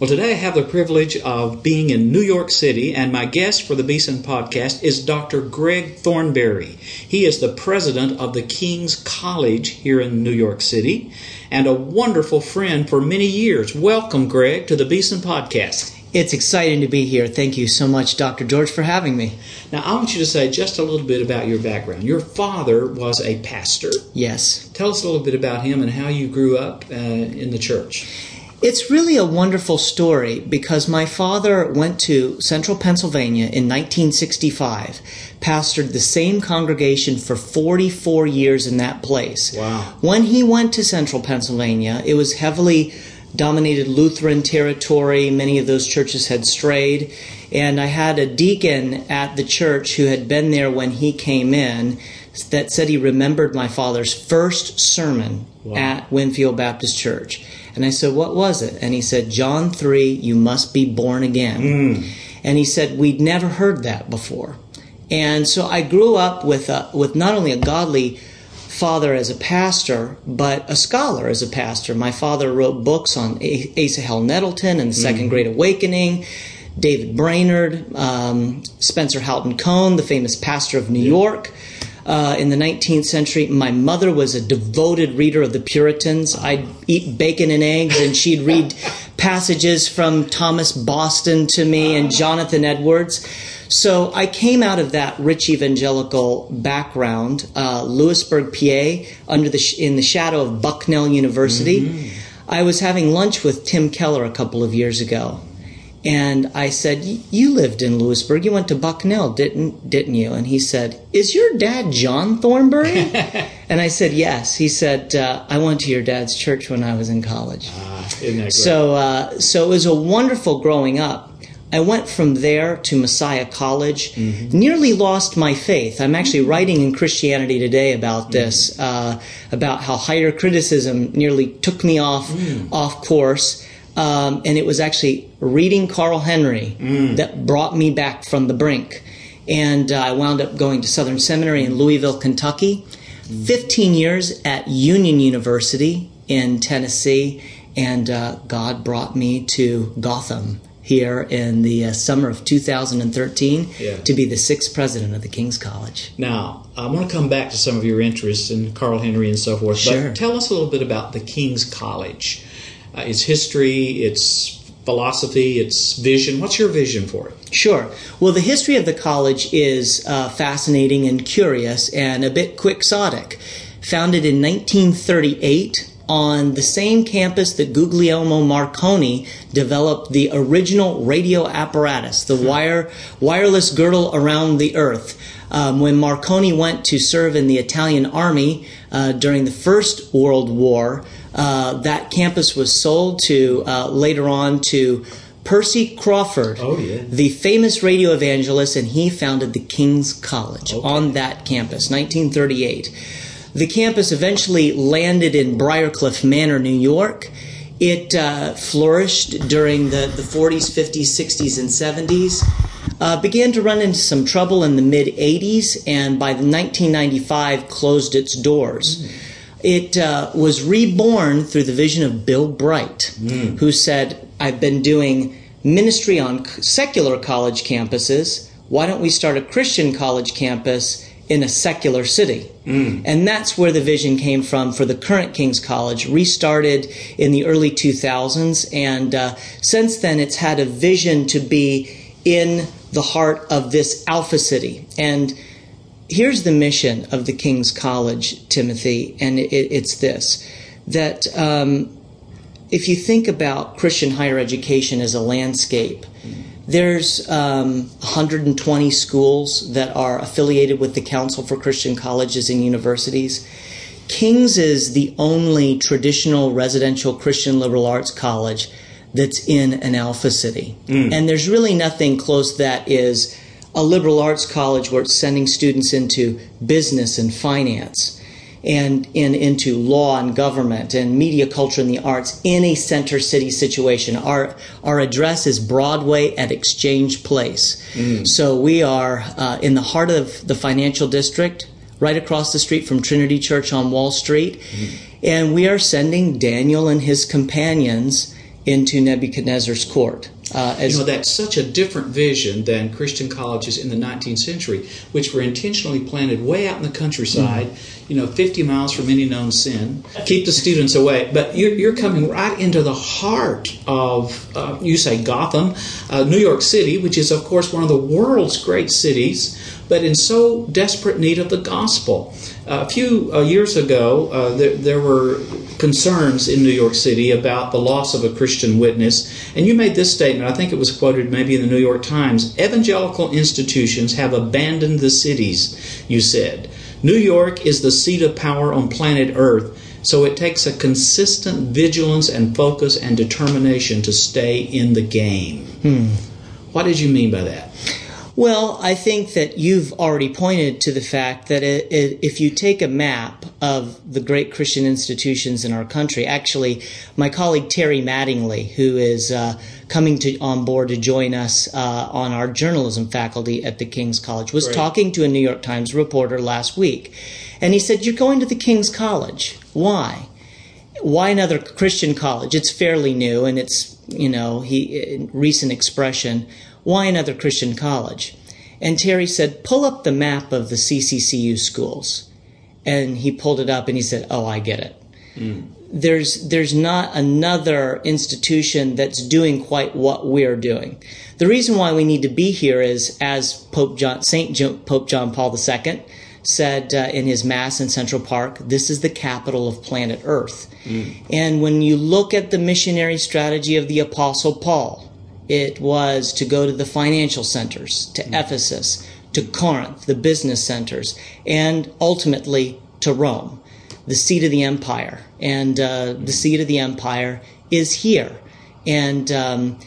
Well, today I have the privilege of being in New York City, and my guest for the Beeson podcast is Dr. Greg Thornbury. He is the president of the King's College here in New York City and a wonderful friend for many years. Welcome, Greg, to the Beeson podcast. It's exciting to be here. Thank you so much, Dr. George, for having me. Now, I want you to say just a little bit about your background. Your father was a pastor. Yes. Tell us a little bit about him and how you grew up uh, in the church. It's really a wonderful story because my father went to central Pennsylvania in 1965, pastored the same congregation for 44 years in that place. Wow. When he went to central Pennsylvania, it was heavily dominated Lutheran territory. Many of those churches had strayed. And I had a deacon at the church who had been there when he came in that said he remembered my father's first sermon wow. at Winfield Baptist Church. And I said, What was it? And he said, John 3, you must be born again. Mm. And he said, We'd never heard that before. And so I grew up with, a, with not only a godly father as a pastor, but a scholar as a pastor. My father wrote books on Asahel Nettleton and the Second mm-hmm. Great Awakening, David Brainerd, um, Spencer Houghton Cone, the famous pastor of New. York uh, in the 19th century. My mother was a devoted reader of the Puritans. I'd eat bacon and eggs, and she'd read passages from Thomas Boston to me and Jonathan Edwards. So I came out of that rich evangelical background, uh, Lewisburg, PA, under the sh- in the shadow of Bucknell University. Mm-hmm. I was having lunch with Tim Keller a couple of years ago, and I said, "You lived in Lewisburg. You went to Bucknell, didn't didn't you?" And he said, "Is your dad John Thornbury?" and I said, "Yes." He said, uh, "I went to your dad's church when I was in college." Ah, isn't so, uh, so it was a wonderful growing up. I went from there to Messiah College. Mm-hmm. Nearly lost my faith. I'm actually writing in Christianity Today about this, mm-hmm. uh, about how higher criticism nearly took me off mm. off course. Um, and it was actually reading Carl Henry mm. that brought me back from the brink. And uh, I wound up going to Southern Seminary in Louisville, Kentucky. 15 years at Union University in Tennessee. And uh, God brought me to Gotham here in the uh, summer of 2013 yeah. to be the sixth president of the King's College. Now, I want to come back to some of your interests in Carl Henry and so forth, sure. but tell us a little bit about the King's College uh, its history, its philosophy, its vision. What's your vision for it? Sure. Well, the history of the college is uh, fascinating and curious and a bit quixotic. Founded in 1938 on the same campus that Guglielmo Marconi developed the original radio apparatus, the wire, wireless girdle around the earth. Um, when Marconi went to serve in the Italian army uh, during the First World War, uh, that campus was sold to uh, later on to Percy Crawford, oh, yeah. the famous radio evangelist, and he founded the King's College okay. on that campus, 1938. The campus eventually landed in Briarcliff Manor, New York. It uh, flourished during the, the 40s, 50s, 60s, and 70s. Uh, began to run into some trouble in the mid 80s, and by 1995 closed its doors. Mm. It uh, was reborn through the vision of Bill Bright, mm. who said, I've been doing ministry on secular college campuses. Why don't we start a Christian college campus in a secular city? Mm. And that's where the vision came from for the current King's College, restarted in the early 2000s. And uh, since then, it's had a vision to be in the heart of this Alpha City. And here's the mission of the King's College, Timothy, and it, it's this that um, if you think about Christian higher education as a landscape, there's um, 120 schools that are affiliated with the Council for Christian Colleges and Universities. King's is the only traditional residential Christian liberal arts college that's in an alpha city. Mm. And there's really nothing close that is a liberal arts college where it's sending students into business and finance. and in, into law and government and media culture and the arts in a center city situation. Our our address is Broadway at Exchange Place. Mm. So we are uh, in the heart of the financial district, right across the street from Trinity Church on Wall Street, mm. and we are sending Daniel and his companions into Nebuchadnezzar's court. Uh, you know, that's such a different vision than Christian colleges in the 19th century, which were intentionally planted way out in the countryside, mm-hmm. You know, 50 miles from any known sin, keep the students away. But you're, you're coming right into the heart of, uh, you say Gotham, uh, New York City, which is, of course, one of the world's great cities, but in so desperate need of the gospel. a few uh, years ago, uh, there, there were concerns in New York City about the loss of a Christian witness. And you made this statement, I think it was quoted maybe in the New York Times Evangelical institutions have abandoned the cities, you said. New York is the seat of power on planet Earth, so it takes a consistent vigilance and focus and determination to stay in the game. Hmm. What did you mean by that? Well, I think that you've already pointed to the fact that it, it, if you take a map of the great Christian institutions in our country, actually, my colleague Terry Mattingly, who is uh, coming to, on board to join us uh, on our journalism faculty at the King's College, was talking to a New York Times reporter last week. And he said, You're going to the King's College. Why? Why another Christian college? It's fairly new and it's, you know, he recent expression why another Christian college? And Terry said, pull up the map of the CCCU schools. And he pulled it up and he said, oh, I get it. Mm. There's, there's not another institution that's doing quite what we're doing. The reason why we need to be here is, as Pope John, Saint Pope John Paul II said uh, in his mass in Central Park, this is the capital of planet Earth. Mm. And when you look at the missionary strategy of the Apostle Paul, it was to go to the financial centers, to mm-hmm. Ephesus, to Corinth, the business centers, and ultimately to Rome, the seat of the empire. And uh, the seat of the empire is here. And um,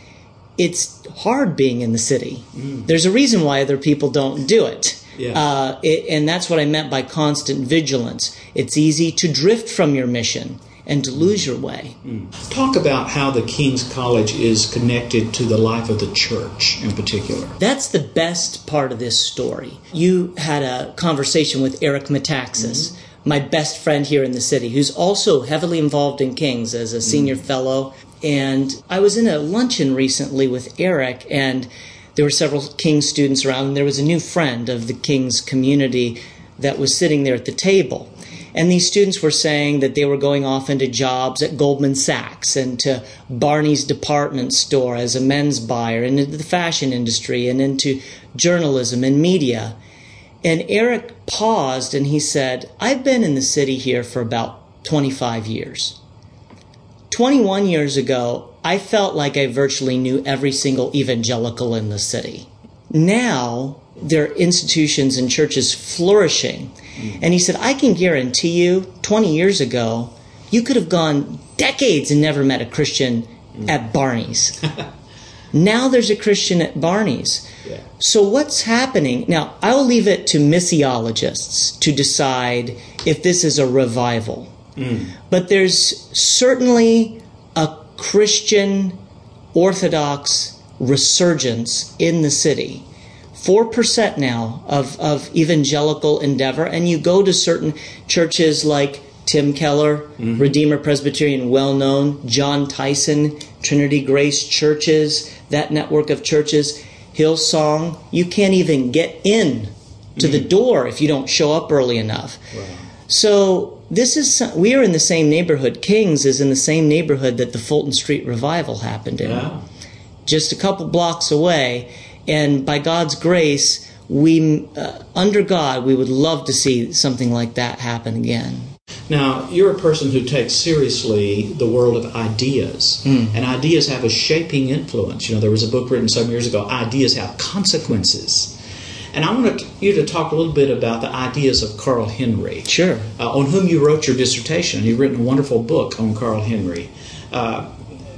it's hard being in the city. Mm. There's a reason why other people don't do it. Yeah. Uh, it, and that's what I meant by constant vigilance. It's easy to drift from your mission and to lose your way. Mm. Talk about how the King's College is connected to the life of the church in particular. That's the best part of this story. You had a conversation with Eric Metaxas. Mm-hmm. My best friend here in the city, who's also heavily involved in King's as a senior mm fellow. And I was in a luncheon recently with Eric, and there were several King's students around, and there was a new friend of the King's community that was sitting there at the table. And these students were saying that they were going off into jobs at Goldman Sachs and to Barney's department store as a men's buyer and into the fashion industry and into journalism and media. And Eric paused and he said, I've been in the city here for about 25 years. 21 years ago, I felt like I virtually knew every single evangelical in the city. Now, there are institutions and churches flourishing and he said, I can guarantee you, 20 years ago, you could have gone decades and never met a Christian at Barney's. now there's a Christian at Barney's. Yeah. So what's happening? Now, I'll leave it to missiologists to decide if this is a revival. Mm. But there's certainly a Christian Orthodox resurgence in the city. 4% now of, of evangelical endeavor. And you go to certain churches like Tim Keller, mm-hmm. Redeemer Presbyterian, well known, Jon Tyson, Trinity Grace Churches, that network of churches, Hillsong. You can't even get in to mm-hmm. the door if you don't show up early enough. Wow. So this is we are in the same neighborhood. Kings is in the same neighborhood that the Fulton Street revival happened in, just a couple blocks away. And by God's grace, we, uh, under God, we would love to see something like that happen again. Now, you're a person who takes seriously the world of ideas, mm. and ideas have a shaping influence. You know, there was a book written some years ago, Ideas Have Consequences. And I want you to talk a little bit about the ideas of Carl Henry. Sure. Uh, on whom you wrote your dissertation. You've written a wonderful book on Carl Henry. Uh,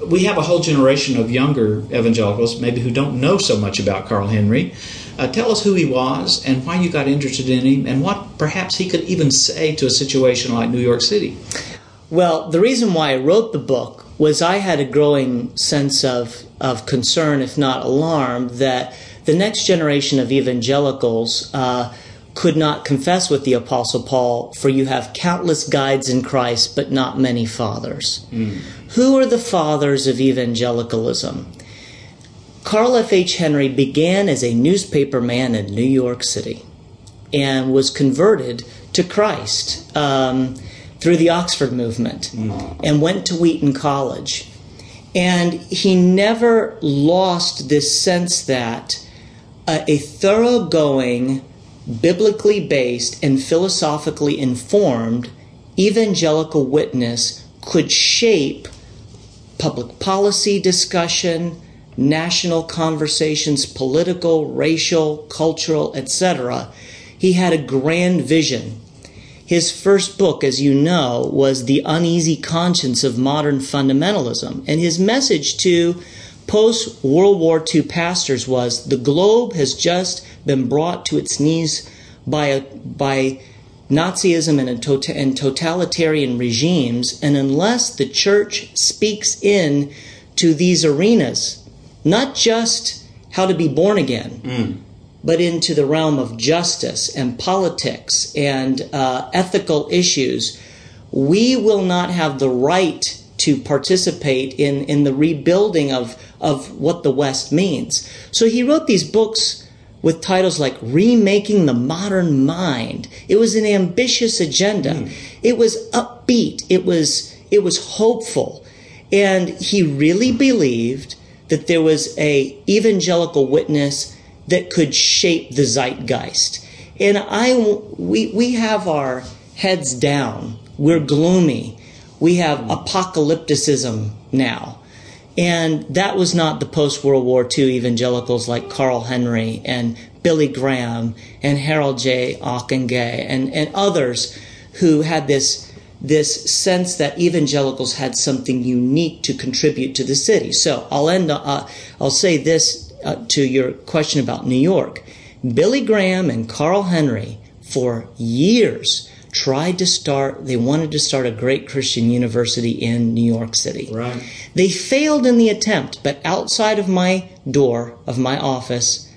we have a whole generation of younger evangelicals, maybe who don't know so much about Carl Henry. Uh, tell us who he was and why you got interested in him, and what perhaps he could even say to a situation like New York City. Well, the reason why I wrote the book was I had a growing sense of, of concern, if not alarm, that the next generation of evangelicals uh, could not confess with the Apostle Paul, for you have countless guides in Christ, but not many fathers. Mm. Who are the fathers of evangelicalism? Carl F. H. Henry began as a newspaper man in New York City and was converted to Christ um, through the Oxford movement mm. and went to Wheaton College. And he never lost this sense that a, a thoroughgoing, biblically based, and philosophically informed evangelical witness could shape public policy discussion, national conversations, political, racial, cultural, etc. He had a grand vision. His first book, as you know, was The Uneasy Conscience of Modern Fundamentalism, and his message to post World War II pastors was the globe has just been brought to its knees by, a, by Nazism and, tota-, and totalitarian regimes, and unless the church speaks in to these arenas, not just how to be born again, mm. but into the realm of justice and politics and uh, ethical issues, we will not have the right to participate in, in the rebuilding of, of what the West means. So he wrote these books with titles like Remaking the Modern Mind. It was an ambitious agenda. Mm. It was upbeat. It was, it was hopeful. And he really believed that there was a evangelical witness that could shape the zeitgeist. And I, we, we have our heads down. We're gloomy. We have apocalypticism now. And that was not the post World War II evangelicals like Carl Henry and Billy Graham and Harold J. Ockenga and, and others who had this, this sense that evangelicals had something unique to contribute to the city. So I'll end, uh, I'll say this uh, to your question about New York. Billy Graham and Carl Henry, for years, tried to start, they wanted to start a great Christian university in New York City. Right. They failed in the attempt, but outside of my door, of my office,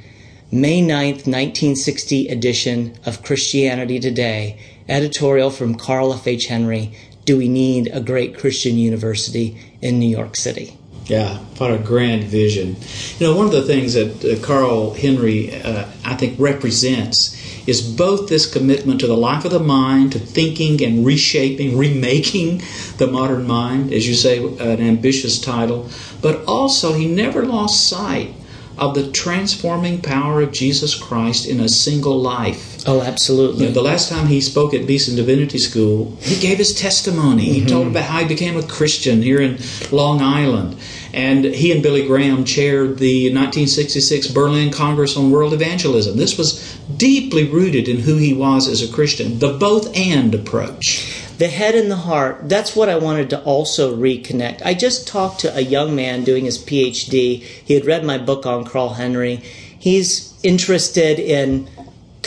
May 9th, 1960 edition of Christianity Today, editorial from Carl F. H. Henry, Do We Need a Great Christian University in New York City? Yeah, what a grand vision. You know, one of the things that uh, Carl Henry, uh, I think, represents is both this commitment to the life of the mind, to thinking and reshaping, remaking the modern mind, as you say, an ambitious title, but also he never lost sight of the transforming power of Jesus Christ in a single life. Oh, absolutely. You know, the last time he spoke at Beeson Divinity School, he gave his testimony. Mm-hmm. He told about how he became a Christian here in Long Island. And he and Billy Graham chaired the 1966 Berlin Congress on World Evangelism. This was deeply rooted in who he was as a Christian, the both and approach the head and the heart that's what i wanted to also reconnect i just talked to a young man doing his phd he had read my book on carl henry he's interested in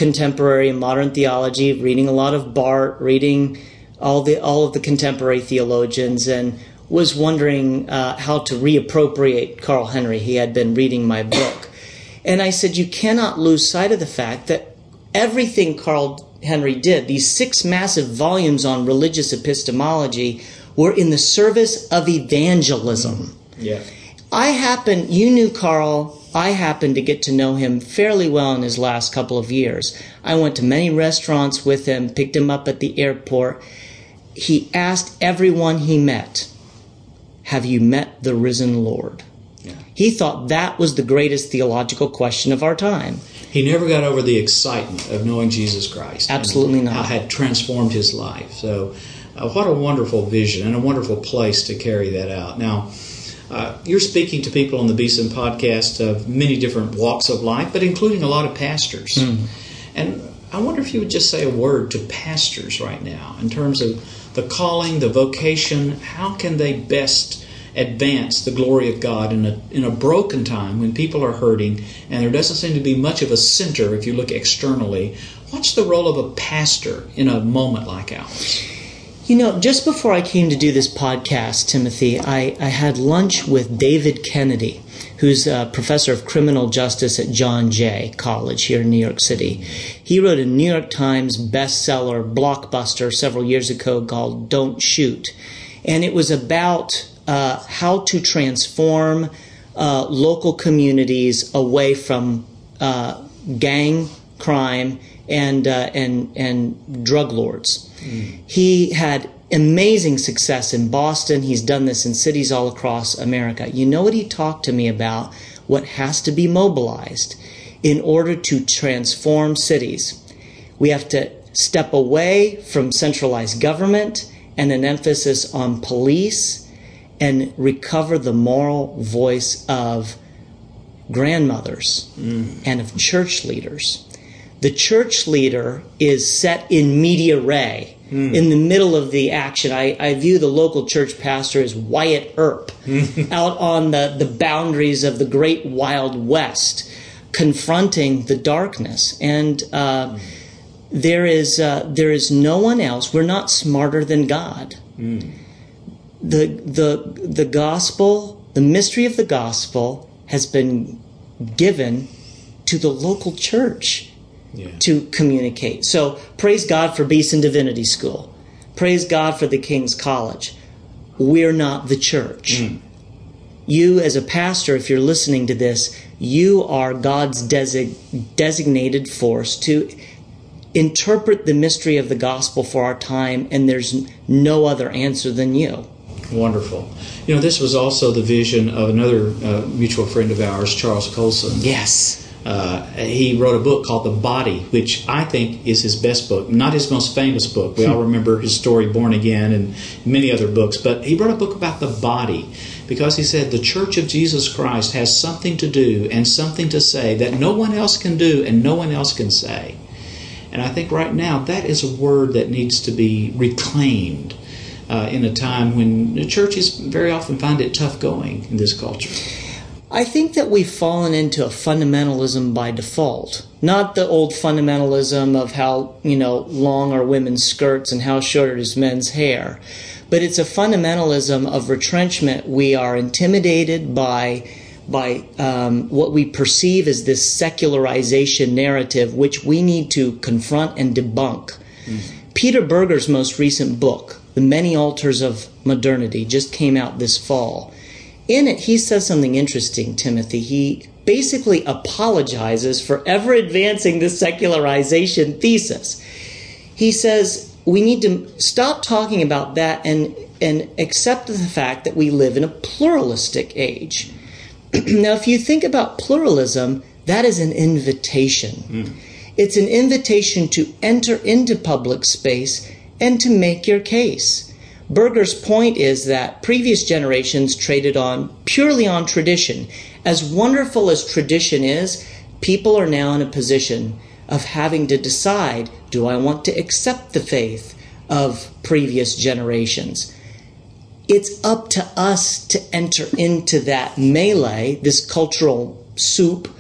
contemporary and modern theology reading a lot of barth reading all the all of the contemporary theologians and was wondering uh, how to reappropriate carl henry he had been reading my book and i said you cannot lose sight of the fact that everything carl Henry did, these six massive volumes on religious epistemology, were in the service of evangelism. Yeah. I happen, you knew Carl, I happened to get to know him fairly well in his last couple of years. I went to many restaurants with him, picked him up at the airport. He asked everyone he met, Have you met the risen Lord? Yeah. He thought that was the greatest theological question of our time he never got over the excitement of knowing Jesus Christ. Absolutely not. How had transformed his life. So, uh, what a wonderful vision and a wonderful place to carry that out. Now, uh, you're speaking to people on the Beeson podcast of many different walks of life, but including a lot of pastors. Mm. And I wonder if you would just say a word to pastors right now in terms of the calling, the vocation. How can they best advance the glory of God in a, in a broken time when people are hurting and there doesn't seem to be much of a center if you look externally. What's the role of a pastor in a moment like ours? You know, just before I came to do this podcast, Timothy, I, I had lunch with David Kennedy, who's a professor of criminal justice at John Jay College here in New York City. He wrote a New York Times bestseller, blockbuster, several years ago called Don't Shoot. And it was about uh, how to transform uh, local communities away from uh, gang crime and uh, and and drug lords. Mm. He had amazing success in Boston. He's done this in cities all across America. You know what he talked to me about? What has to be mobilized in order to transform cities? We have to step away from centralized government and an emphasis on police and recover the moral voice of grandmothers mm. and of church leaders. The church leader is set in media res. Mm. In the middle of the action, I, I, view the local church pastor as Wyatt Earp out on the, the boundaries of the great Wild West, confronting the darkness. And uh, mm. there, is, uh, there is no one else. We're not smarter than God. Mm the the the gospel, the mystery of the gospel has been given to the local church yeah. to communicate. So praise God for Beeson Divinity School. Praise God for the King's College. We're not the church. Mm. You, as a pastor, if you're listening to this, you are God's desi- designated force to interpret the mystery of the gospel for our time, and there's no other answer than you. Wonderful. You know, this was also the vision of another uh, mutual friend of ours, Charles Colson. Yes. Uh, he wrote a book called The Body, which I think is his best book. Not his most famous book. We all remember his story, Born Again, and many other books. But he wrote a book about the body because he said the Church of Jesus Christ has something to do and something to say that no one else can do and no one else can say. And I think right now that is a word that needs to be reclaimed uh, in a time when the churches very often find it tough going in this culture? I think that we've fallen into a fundamentalism by default. Not the old fundamentalism of how, you know, long are women's skirts and how short is men's hair. But it's a fundamentalism of retrenchment. We are intimidated by by um, what we perceive as this secularization narrative, which we need to confront and debunk. Mm. Peter Berger's most recent book, the Many Altars of Modernity just came out this fall. In it, he says something interesting, Timothy. He basically apologizes for ever advancing the secularization thesis. He says we need to stop talking about that and, and accept the fact that we live in a pluralistic age. now, if you think about pluralism, that is an invitation. Mm. It's an invitation to enter into public space and to make your case. Berger's point is that previous generations traded on purely on tradition. As wonderful as tradition is, people are now in a position of having to decide do I want to accept the faith of previous generations? It's up to us to enter into that melee, this cultural soup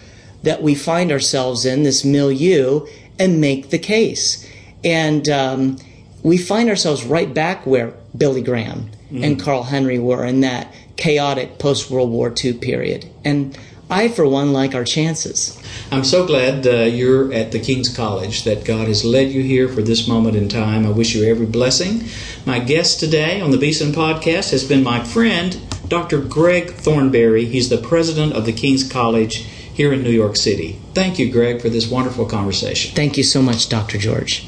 that we find ourselves in, this milieu, and make the case. And um, we find ourselves right back where Billy Graham mm. and Carl Henry were in that chaotic post World War II period. And I, for one, like our chances. I'm so glad uh, you're at the King's College, that God has led you here for this moment in time. I wish you every blessing. My guest today on the Beeson Podcast has been my friend, Dr. Greg Thornbury. He's the president of the King's College here in New York City. Thank you, Greg, for this wonderful conversation. Thank you so much, Dr. George.